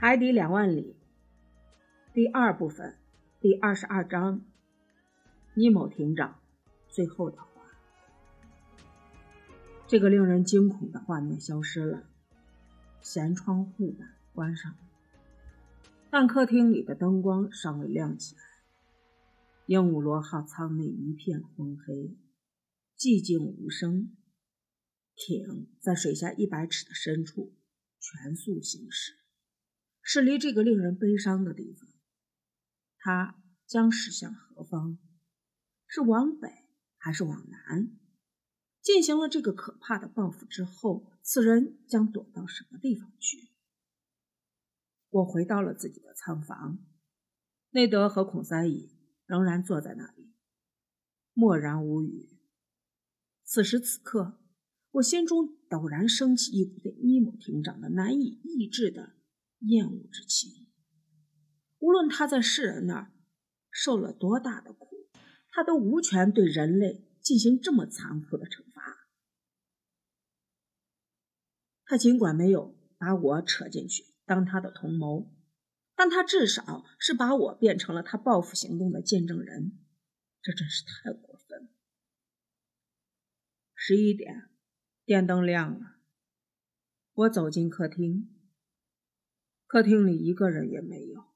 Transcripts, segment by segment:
海底两万里，第二部分，第二十二章。尼某艇长最后的话，这个令人惊恐的画面消失了，舷窗护板关上了，但客厅里的灯光尚未亮起来。鹦鹉螺号舱内一片昏黑，寂静无声，艇在水下一百尺的深处全速行驶。驶离这个令人悲伤的地方，它将驶向何方？是往北还是往南？进行了这个可怕的报复之后，此人将躲到什么地方去？我回到了自己的仓房，内德和孔三乙仍然坐在那里，默然无语。此时此刻，我心中陡然升起一股对尼姆艇长的难以抑制的。厌恶之情。无论他在世人那儿受了多大的苦，他都无权对人类进行这么残酷的惩罚。他尽管没有把我扯进去当他的同谋，但他至少是把我变成了他报复行动的见证人。这真是太过分了。十一点，电灯亮了，我走进客厅。客厅里一个人也没有。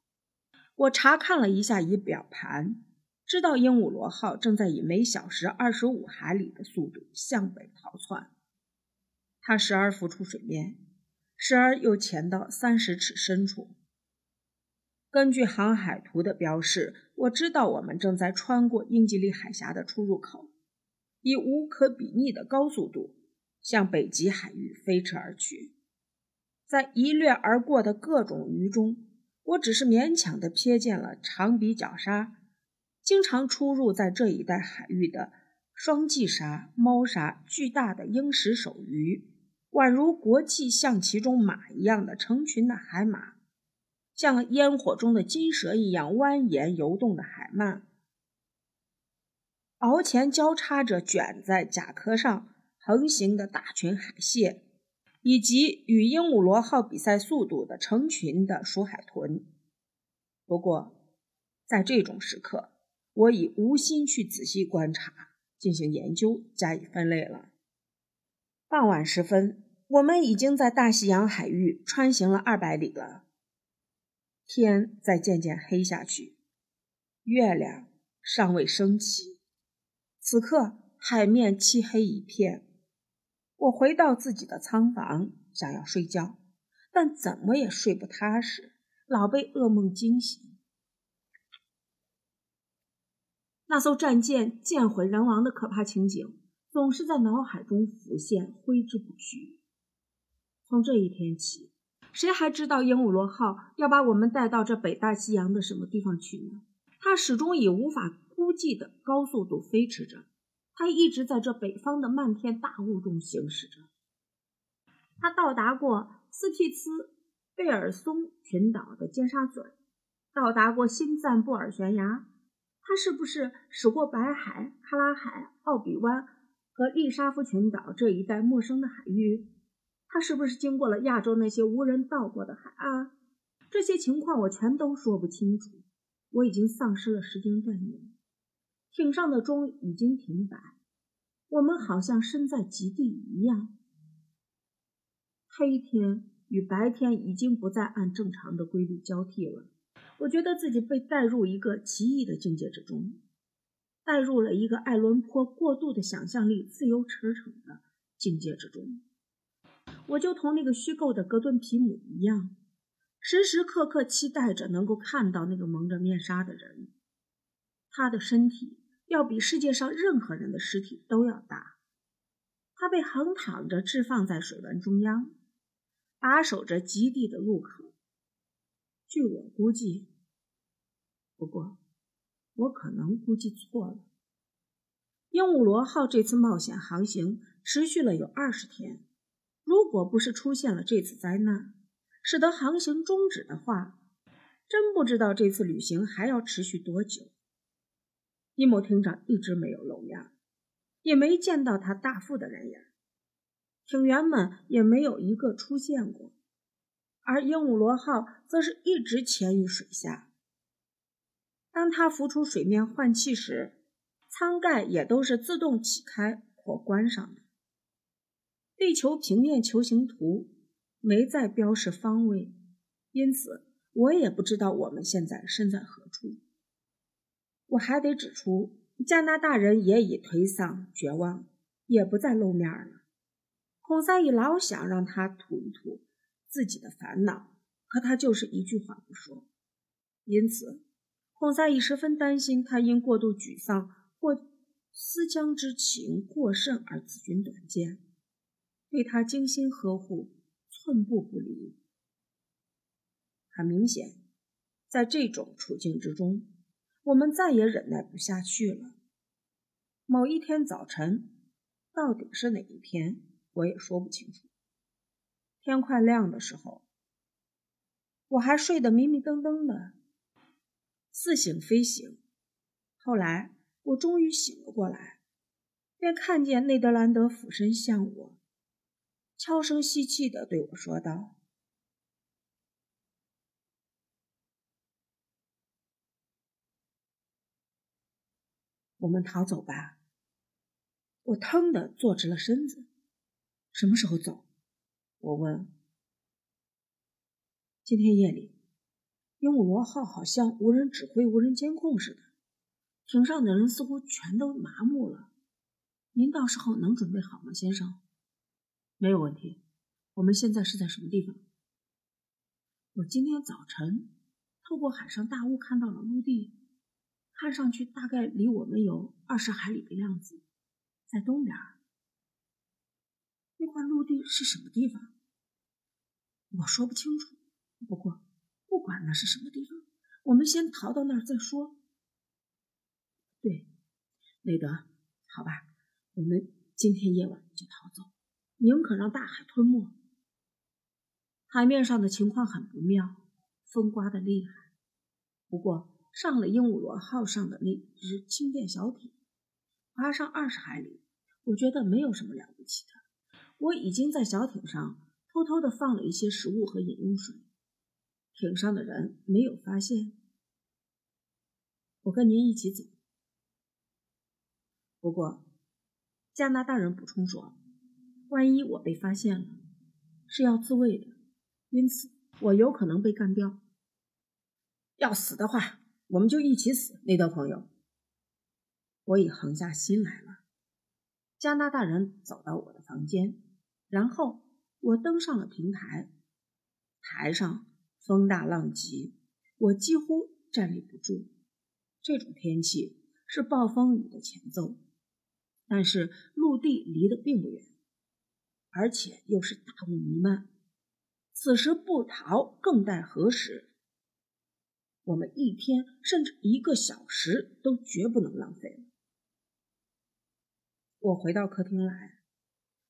我查看了一下仪表盘，知道鹦鹉螺号正在以每小时二十五海里的速度向北逃窜。它时而浮出水面，时而又潜到三十尺深处。根据航海图的标示，我知道我们正在穿过英吉利海峡的出入口，以无可比拟的高速度向北极海域飞驰而去。在一掠而过的各种鱼中，我只是勉强地瞥见了长鼻角鲨，经常出入在这一带海域的双髻鲨、猫鲨、巨大的鹰石手鱼，宛如国际象棋中马一样的成群的海马，像烟火中的金蛇一样蜿蜒游动的海鳗，鳌前交叉着卷在甲壳上横行的大群海蟹。以及与鹦鹉螺号比赛速度的成群的鼠海豚。不过，在这种时刻，我已无心去仔细观察、进行研究、加以分类了。傍晚时分，我们已经在大西洋海域穿行了二百里了。天在渐渐黑下去，月亮尚未升起。此刻，海面漆黑一片。我回到自己的仓房，想要睡觉，但怎么也睡不踏实，老被噩梦惊醒。那艘战舰舰毁人亡的可怕情景总是在脑海中浮现，挥之不去。从这一天起，谁还知道鹦鹉螺号要把我们带到这北大西洋的什么地方去呢？它始终以无法估计的高速度飞驰着。他一直在这北方的漫天大雾中行驶着。他到达过斯皮茨贝尔松群岛的尖沙咀，到达过新赞布尔悬崖。他是不是驶过白海、喀拉海、奥比湾和利沙夫群岛这一带陌生的海域？他是不是经过了亚洲那些无人到过的海岸？这些情况我全都说不清楚。我已经丧失了时间概念。艇上的钟已经停摆，我们好像身在极地一样。黑天与白天已经不再按正常的规律交替了。我觉得自己被带入一个奇异的境界之中，带入了一个爱伦坡过度的想象力自由驰骋的境界之中。我就同那个虚构的格顿皮姆一样，时时刻刻期待着能够看到那个蒙着面纱的人，他的身体。要比世界上任何人的尸体都要大。他被横躺着置放在水文中央，把守着极地的入口。据我估计，不过我可能估计错了。鹦鹉螺号这次冒险航行持续了有二十天。如果不是出现了这次灾难，使得航行终止的话，真不知道这次旅行还要持续多久。伊某艇长一直没有露面，也没见到他大副的人影，艇员们也没有一个出现过。而鹦鹉螺号则是一直潜于水下。当它浮出水面换气时，舱盖也都是自动启开或关上的。地球平面球形图没再标示方位，因此我也不知道我们现在身在何处。我还得指出，加拿大人也已颓丧绝望，也不再露面了。孔塞伊老想让他吐一吐自己的烦恼，可他就是一句话不说。因此。孔塞伊十分担心他因过度沮丧或思乡之情过甚而自寻短见，对他精心呵护，寸步不离。很明显，在这种处境之中，我们再也忍耐不下去了。某一天早晨，到底是哪一天，我也说不清楚。天快亮的时候，我还睡得迷迷瞪瞪的。似醒非醒，后来我终于醒了过来，便看见内德兰德俯身向我，悄声细气地对我说道：“我们逃走吧。”我腾地坐直了身子。“什么时候走？”我问。“今天夜里。”鹦鹉螺号好像无人指挥、无人监控似的，艇上的人似乎全都麻木了。您到时候能准备好吗，先生？没有问题。我们现在是在什么地方？我今天早晨透过海上大雾看到了陆地，看上去大概离我们有二十海里的样子，在东边。那块陆地是什么地方？我说不清楚。不过。不管那是什么地方，我们先逃到那儿再说。对，雷德，好吧，我们今天夜晚就逃走，宁可让大海吞没。海面上的情况很不妙，风刮得厉害。不过上了鹦鹉螺号上的那只轻便小艇，划上二十海里，我觉得没有什么了不起的。我已经在小艇上偷偷的放了一些食物和饮用水。艇上的人没有发现，我跟您一起走。不过，加拿大人补充说，万一我被发现了，是要自卫的，因此我有可能被干掉。要死的话，我们就一起死，内德朋友。我已横下心来了。加拿大人走到我的房间，然后我登上了平台，台上。风大浪急，我几乎站立不住。这种天气是暴风雨的前奏，但是陆地离得并不远，而且又是大雾弥漫。此时不逃更待何时？我们一天甚至一个小时都绝不能浪费了。我回到客厅来，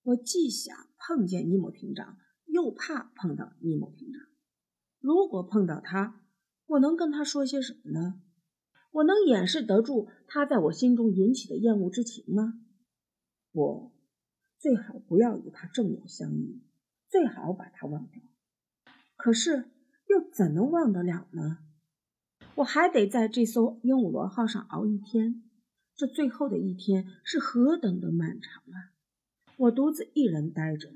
我既想碰见尼莫艇长，又怕碰到尼莫艇长。如果碰到他，我能跟他说些什么呢？我能掩饰得住他在我心中引起的厌恶之情吗？我最好不要与他正面相遇，最好把他忘掉。可是又怎能忘得了呢？我还得在这艘鹦鹉螺号上熬一天，这最后的一天是何等的漫长啊！我独自一人呆着，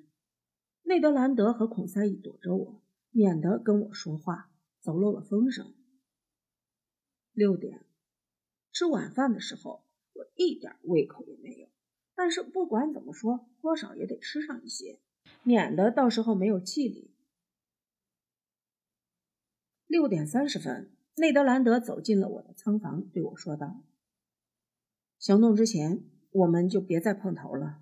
内德兰德和孔塞伊躲着我。免得跟我说话，走漏了风声。六点吃晚饭的时候，我一点胃口也没有。但是不管怎么说，多少也得吃上一些，免得到时候没有气力。六点三十分，内德兰德走进了我的仓房，对我说道：“行动之前，我们就别再碰头了。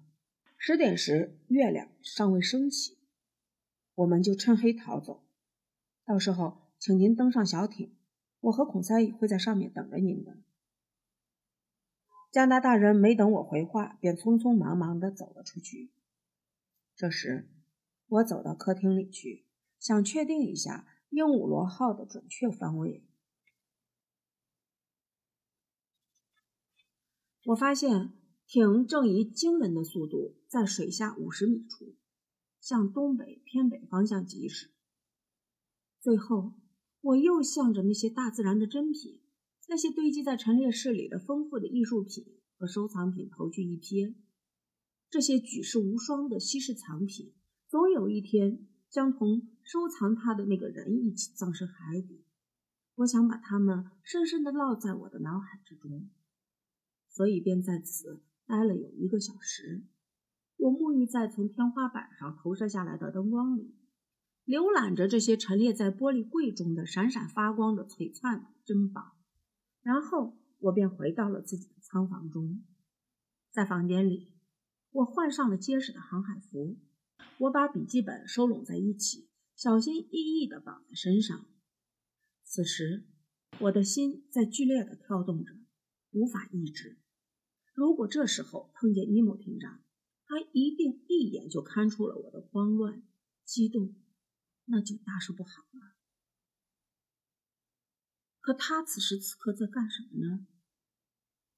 十点时，月亮尚未升起，我们就趁黑逃走。”到时候，请您登上小艇，我和孔塞伊会在上面等着您的。加拿大人没等我回话，便匆匆忙忙地走了出去。这时，我走到客厅里去，想确定一下鹦鹉螺号的准确方位。我发现艇正以惊人的速度在水下五十米处向东北偏北方向疾驶。最后，我又向着那些大自然的珍品，那些堆积在陈列室里的丰富的艺术品和收藏品投去一瞥。这些举世无双的稀世藏品，总有一天将同收藏它的那个人一起葬身海底。我想把它们深深地烙在我的脑海之中，所以便在此待了有一个小时。我沐浴在从天花板上投射下来的灯光里，浏览着这些陈列在玻璃柜中的闪闪发光的璀璨珍宝。然后我便回到了自己的仓房中，在房间里，我换上了结实的航海服，我把笔记本收拢在一起，小心翼翼地绑在身上。此时，我的心在剧烈地跳动着，无法抑制。如果这时候碰见尼莫厅长，他一定一眼就看出了我的慌乱、激动，那就大事不好了。可他此时此刻在干什么呢？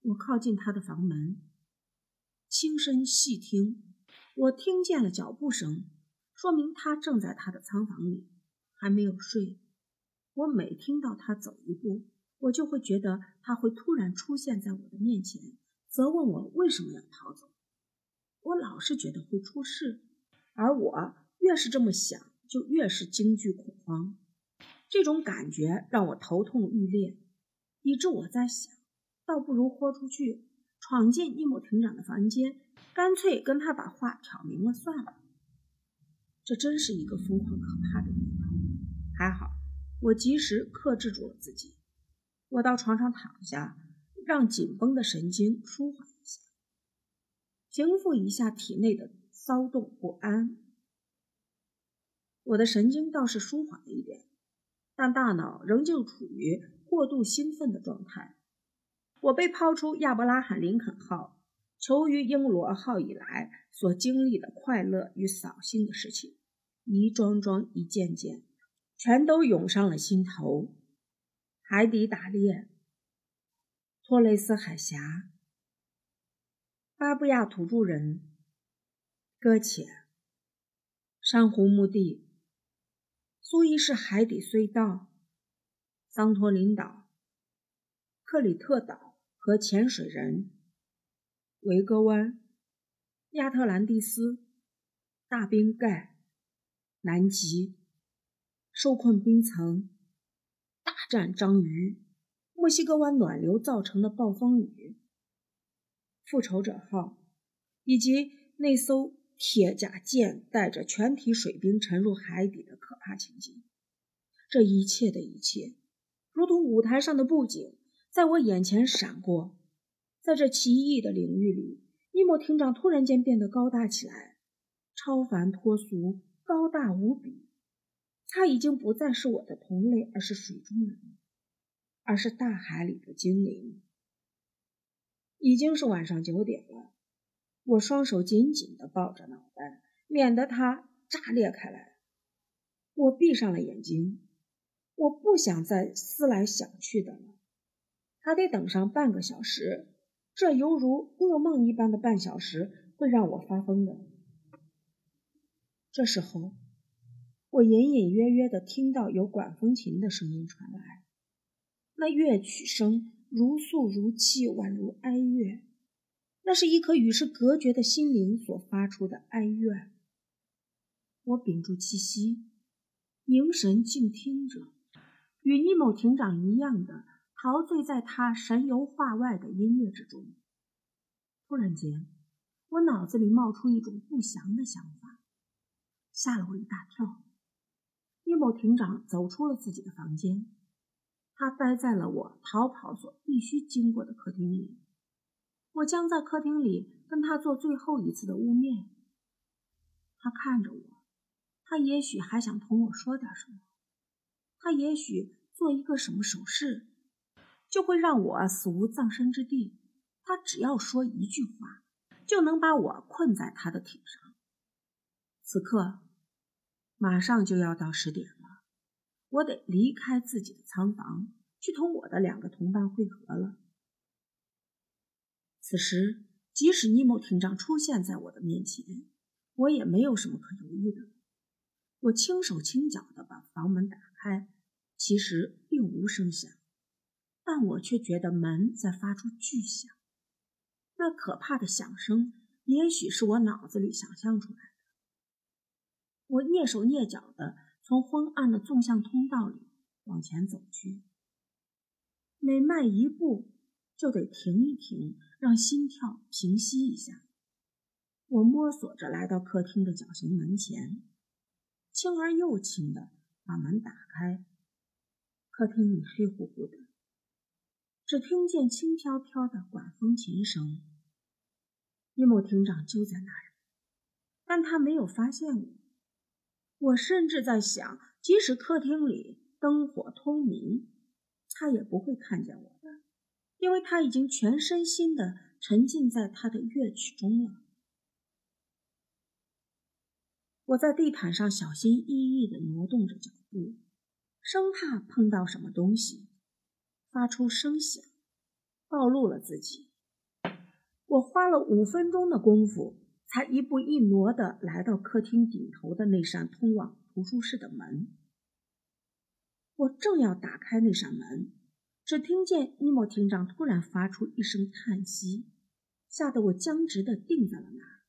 我靠近他的房门，轻声细听，我听见了脚步声，说明他正在他的仓房里，还没有睡。我每听到他走一步，我就会觉得他会突然出现在我的面前，责问我为什么要逃走。我老是觉得会出事，而我越是这么想，就越是惊惧恐慌。这种感觉让我头痛欲裂，以致我在想，倒不如豁出去，闯进尼莫庭长的房间，干脆跟他把话挑明了算了。这真是一个疯狂可怕的念头。还好，我及时克制住了自己。我到床上躺下，让紧绷的神经舒缓一下。平复一下体内的骚动不安，我的神经倒是舒缓了一点，但大脑仍旧处于过度兴奋的状态。我被抛出亚伯拉罕·林肯号，求于英罗号以来所经历的快乐与扫兴的事情，一桩桩、一件件，全都涌上了心头。海底打猎，托雷斯海峡。巴布亚土著人搁浅，珊瑚墓地，苏伊士海底隧道，桑托林岛，克里特岛和潜水人，维戈湾，亚特兰蒂斯，大冰盖，南极，受困冰层，大战章鱼，墨西哥湾暖流造成的暴风雨。复仇者号，以及那艘铁甲舰带着全体水兵沉入海底的可怕情景，这一切的一切，如同舞台上的布景，在我眼前闪过。在这奇异的领域里，尼莫艇长突然间变得高大起来，超凡脱俗，高大无比。他已经不再是我的同类，而是水中人，而是大海里的精灵。已经是晚上九点了，我双手紧紧地抱着脑袋，免得它炸裂开来。我闭上了眼睛，我不想再思来想去的了。还得等上半个小时，这犹如噩梦一般的半小时会让我发疯的。这时候，我隐隐约约地听到有管风琴的声音传来，那乐曲声。如诉如泣，宛如哀乐。那是一颗与世隔绝的心灵所发出的哀怨。我屏住气息，凝神静听着，与尼某庭长一样的陶醉在他神游画外的音乐之中。突然间，我脑子里冒出一种不祥的想法，吓了我一大跳。尼某庭长走出了自己的房间。他待在了我逃跑所必须经过的客厅里，我将在客厅里跟他做最后一次的污蔑。他看着我，他也许还想同我说点什么，他也许做一个什么手势，就会让我死无葬身之地。他只要说一句话，就能把我困在他的艇上。此刻，马上就要到十点。我得离开自己的仓房，去同我的两个同伴会合了。此时，即使尼莫厅长出现在我的面前，我也没有什么可犹豫的。我轻手轻脚地把房门打开。开，其实并无声响，但我却觉得门在发出巨响。那可怕的响声，也许是我脑子里想象出来的。我蹑手蹑脚地从昏暗的纵向通道里往前走去，每迈一步就得停一停，让心跳平息一下。我摸索着来到客厅的角形门前，轻而又轻地把门打开。客厅里黑乎乎的，只听见轻飘飘的管风琴声。伊莫厅长就在那里，但他没有发现我。我甚至在想，即使客厅里灯火通明，他也不会看见我的，因为他已经全身心的沉浸在他的乐曲中了。我在地毯上小心翼翼的挪动着脚步，生怕碰到什么东西，发出声响，暴露了自己。我花了五分钟的功夫，才一步一挪地来到客厅顶头的那扇通往图书室的门。我正要打开那扇门，只听见尼莫厅长突然发出一声叹息，吓得我僵直地定在了那儿。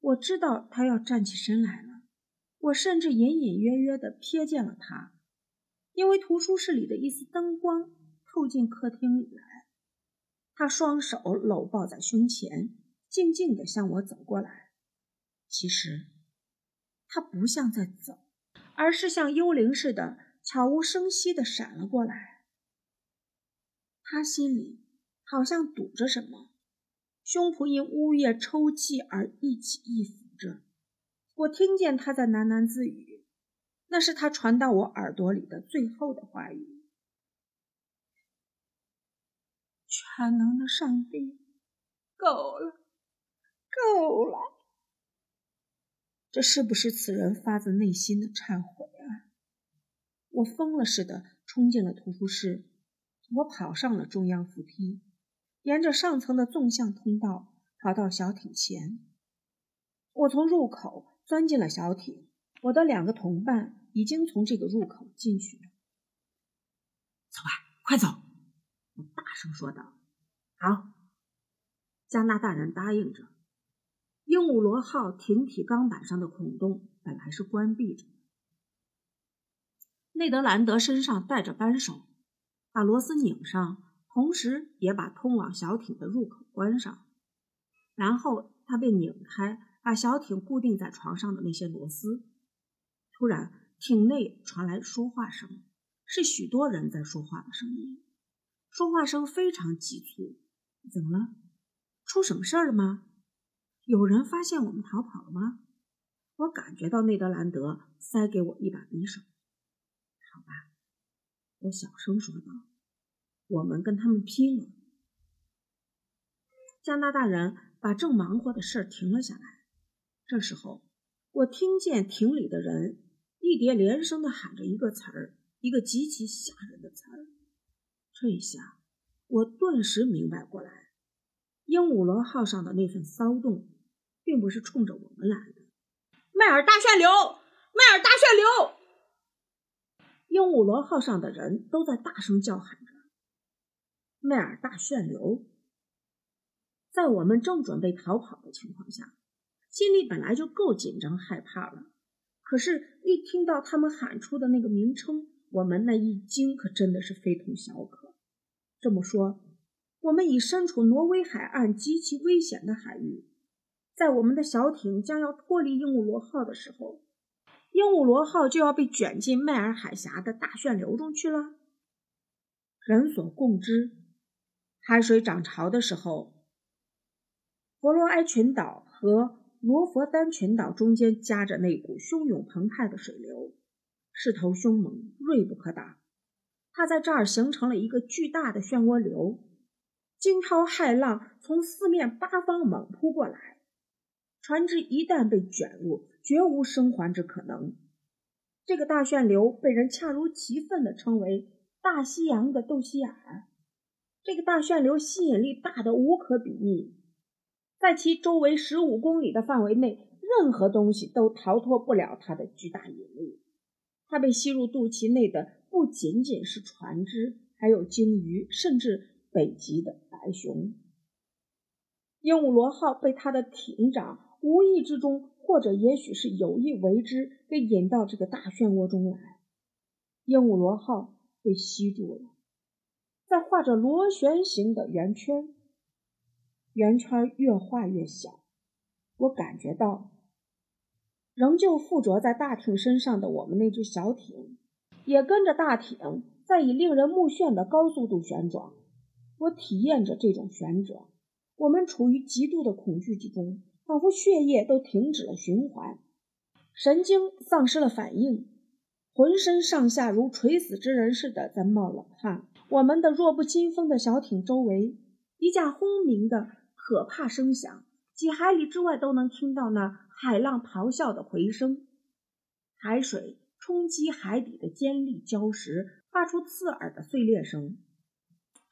我知道他要站起身来了，我甚至隐隐约约地瞥见了他，因为图书室里的一丝灯光透进客厅里来。他双手搂抱在胸前，静静地向我走过来。其实，他不像在走，而是像幽灵似的悄无声息地闪了过来。他心里好像堵着什么。胸脯因呜咽抽泣而一起一伏着，我听见他在喃喃自语，那是他传到我耳朵里的最后的话语。全能的上帝，够了，够了！这是不是此人发自内心的忏悔啊？我疯了似的冲进了图书室，我跑上了中央扶梯。沿着上层的纵向通道跑到小艇前，我从入口钻进了小艇。我的两个同伴已经从这个入口进去了。走吧，快走！我大声说道。好，加拿大人答应着。鹦鹉螺号艇体钢板上的孔洞本来是关闭着的。内德兰德身上带着扳手，把螺丝拧上。同时，也把通往小艇的入口关上，然后他被拧开把小艇固定在床上的那些螺丝。突然，艇内传来说话声，是许多人在说话的声音。说话声非常急促。怎么了？出什么事儿了吗？有人发现我们逃跑了吗？我感觉到内德兰德塞给我一把匕首。好吧，我小声说道。我们跟他们拼了！加拿大人把正忙活的事儿停了下来。这时候，我听见亭里的人一叠连声的喊着一个词儿，一个极其吓人的词儿。这一下，我顿时明白过来：鹦鹉螺号上的那份骚动，并不是冲着我们来的。迈尔大旋流，迈尔大旋流！鹦鹉螺号上的人都在大声叫喊着。迈尔大旋流，在我们正准备逃跑的情况下，心里本来就够紧张害怕了。可是，一听到他们喊出的那个名称，我们那一惊可真的是非同小可。这么说，我们已身处挪威海岸极其危险的海域，在我们的小艇将要脱离鹦鹉螺号的时候，鹦鹉螺号就要被卷进迈尔海峡的大旋流中去了。人所共知。海水涨潮的时候，佛罗埃群岛和罗佛丹群岛中间夹着那股汹涌澎湃的水流，势头凶猛，锐不可挡。它在这儿形成了一个巨大的漩涡流，惊涛骇浪从四面八方猛扑过来，船只一旦被卷入，绝无生还之可能。这个大旋流被人恰如其分地称为“大西洋的斗西眼”。这个大旋流吸引力大得无可比拟，在其周围十五公里的范围内，任何东西都逃脱不了它的巨大引力。它被吸入肚脐内的不仅仅是船只，还有鲸鱼，甚至北极的白熊。鹦鹉螺号被它的艇长无意之中，或者也许是有意为之，给引到这个大漩涡中来。鹦鹉螺号被吸住了，在画着螺旋形的圆圈，圆圈越画越小。我感觉到。仍旧附着在大艇身上的我们那只小艇，也跟着大艇在以令人目眩的高速度旋转。我体验着这种旋转，我们处于极度的恐惧之中，仿佛血液都停止了循环，神经丧失了反应，浑身上下如垂死之人似的在冒冷汗。我们的弱不禁风的小艇周围，一架轰鸣的可怕声响，几海里之外都能听到那。海浪咆哮的回声，海水冲击海底的尖利礁石，发出刺耳的碎裂声。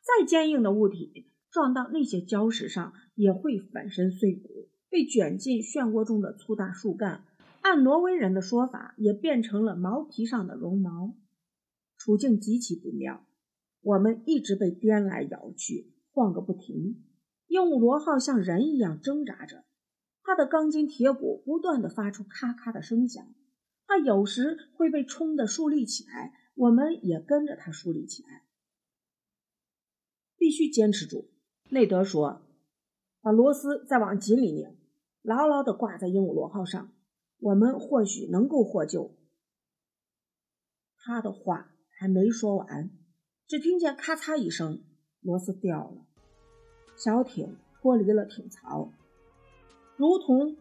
再坚硬的物体撞到那些礁石上，也会粉身碎骨，被卷进漩涡中的粗大树干，按挪威人的说法，也变成了毛皮上的绒毛。处境极其不妙，我们一直被颠来摇去，晃个不停。鹦鹉螺号像人一样挣扎着。它的钢筋铁骨不断地发出咔咔的声响，它有时会被冲得竖立起来，我们也跟着它竖立起来。必须坚持住，内德说：“把螺丝再往紧里拧，牢牢地挂在鹦鹉螺号上，我们或许能够获救。”他的话还没说完，只听见咔嚓一声，螺丝掉了，小艇脱离了艇槽。如同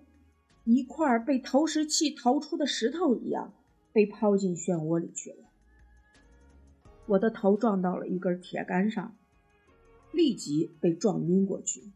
一块被投石器投出的石头一样，被抛进漩涡里去了。我的头撞到了一根铁杆上，立即被撞晕过去。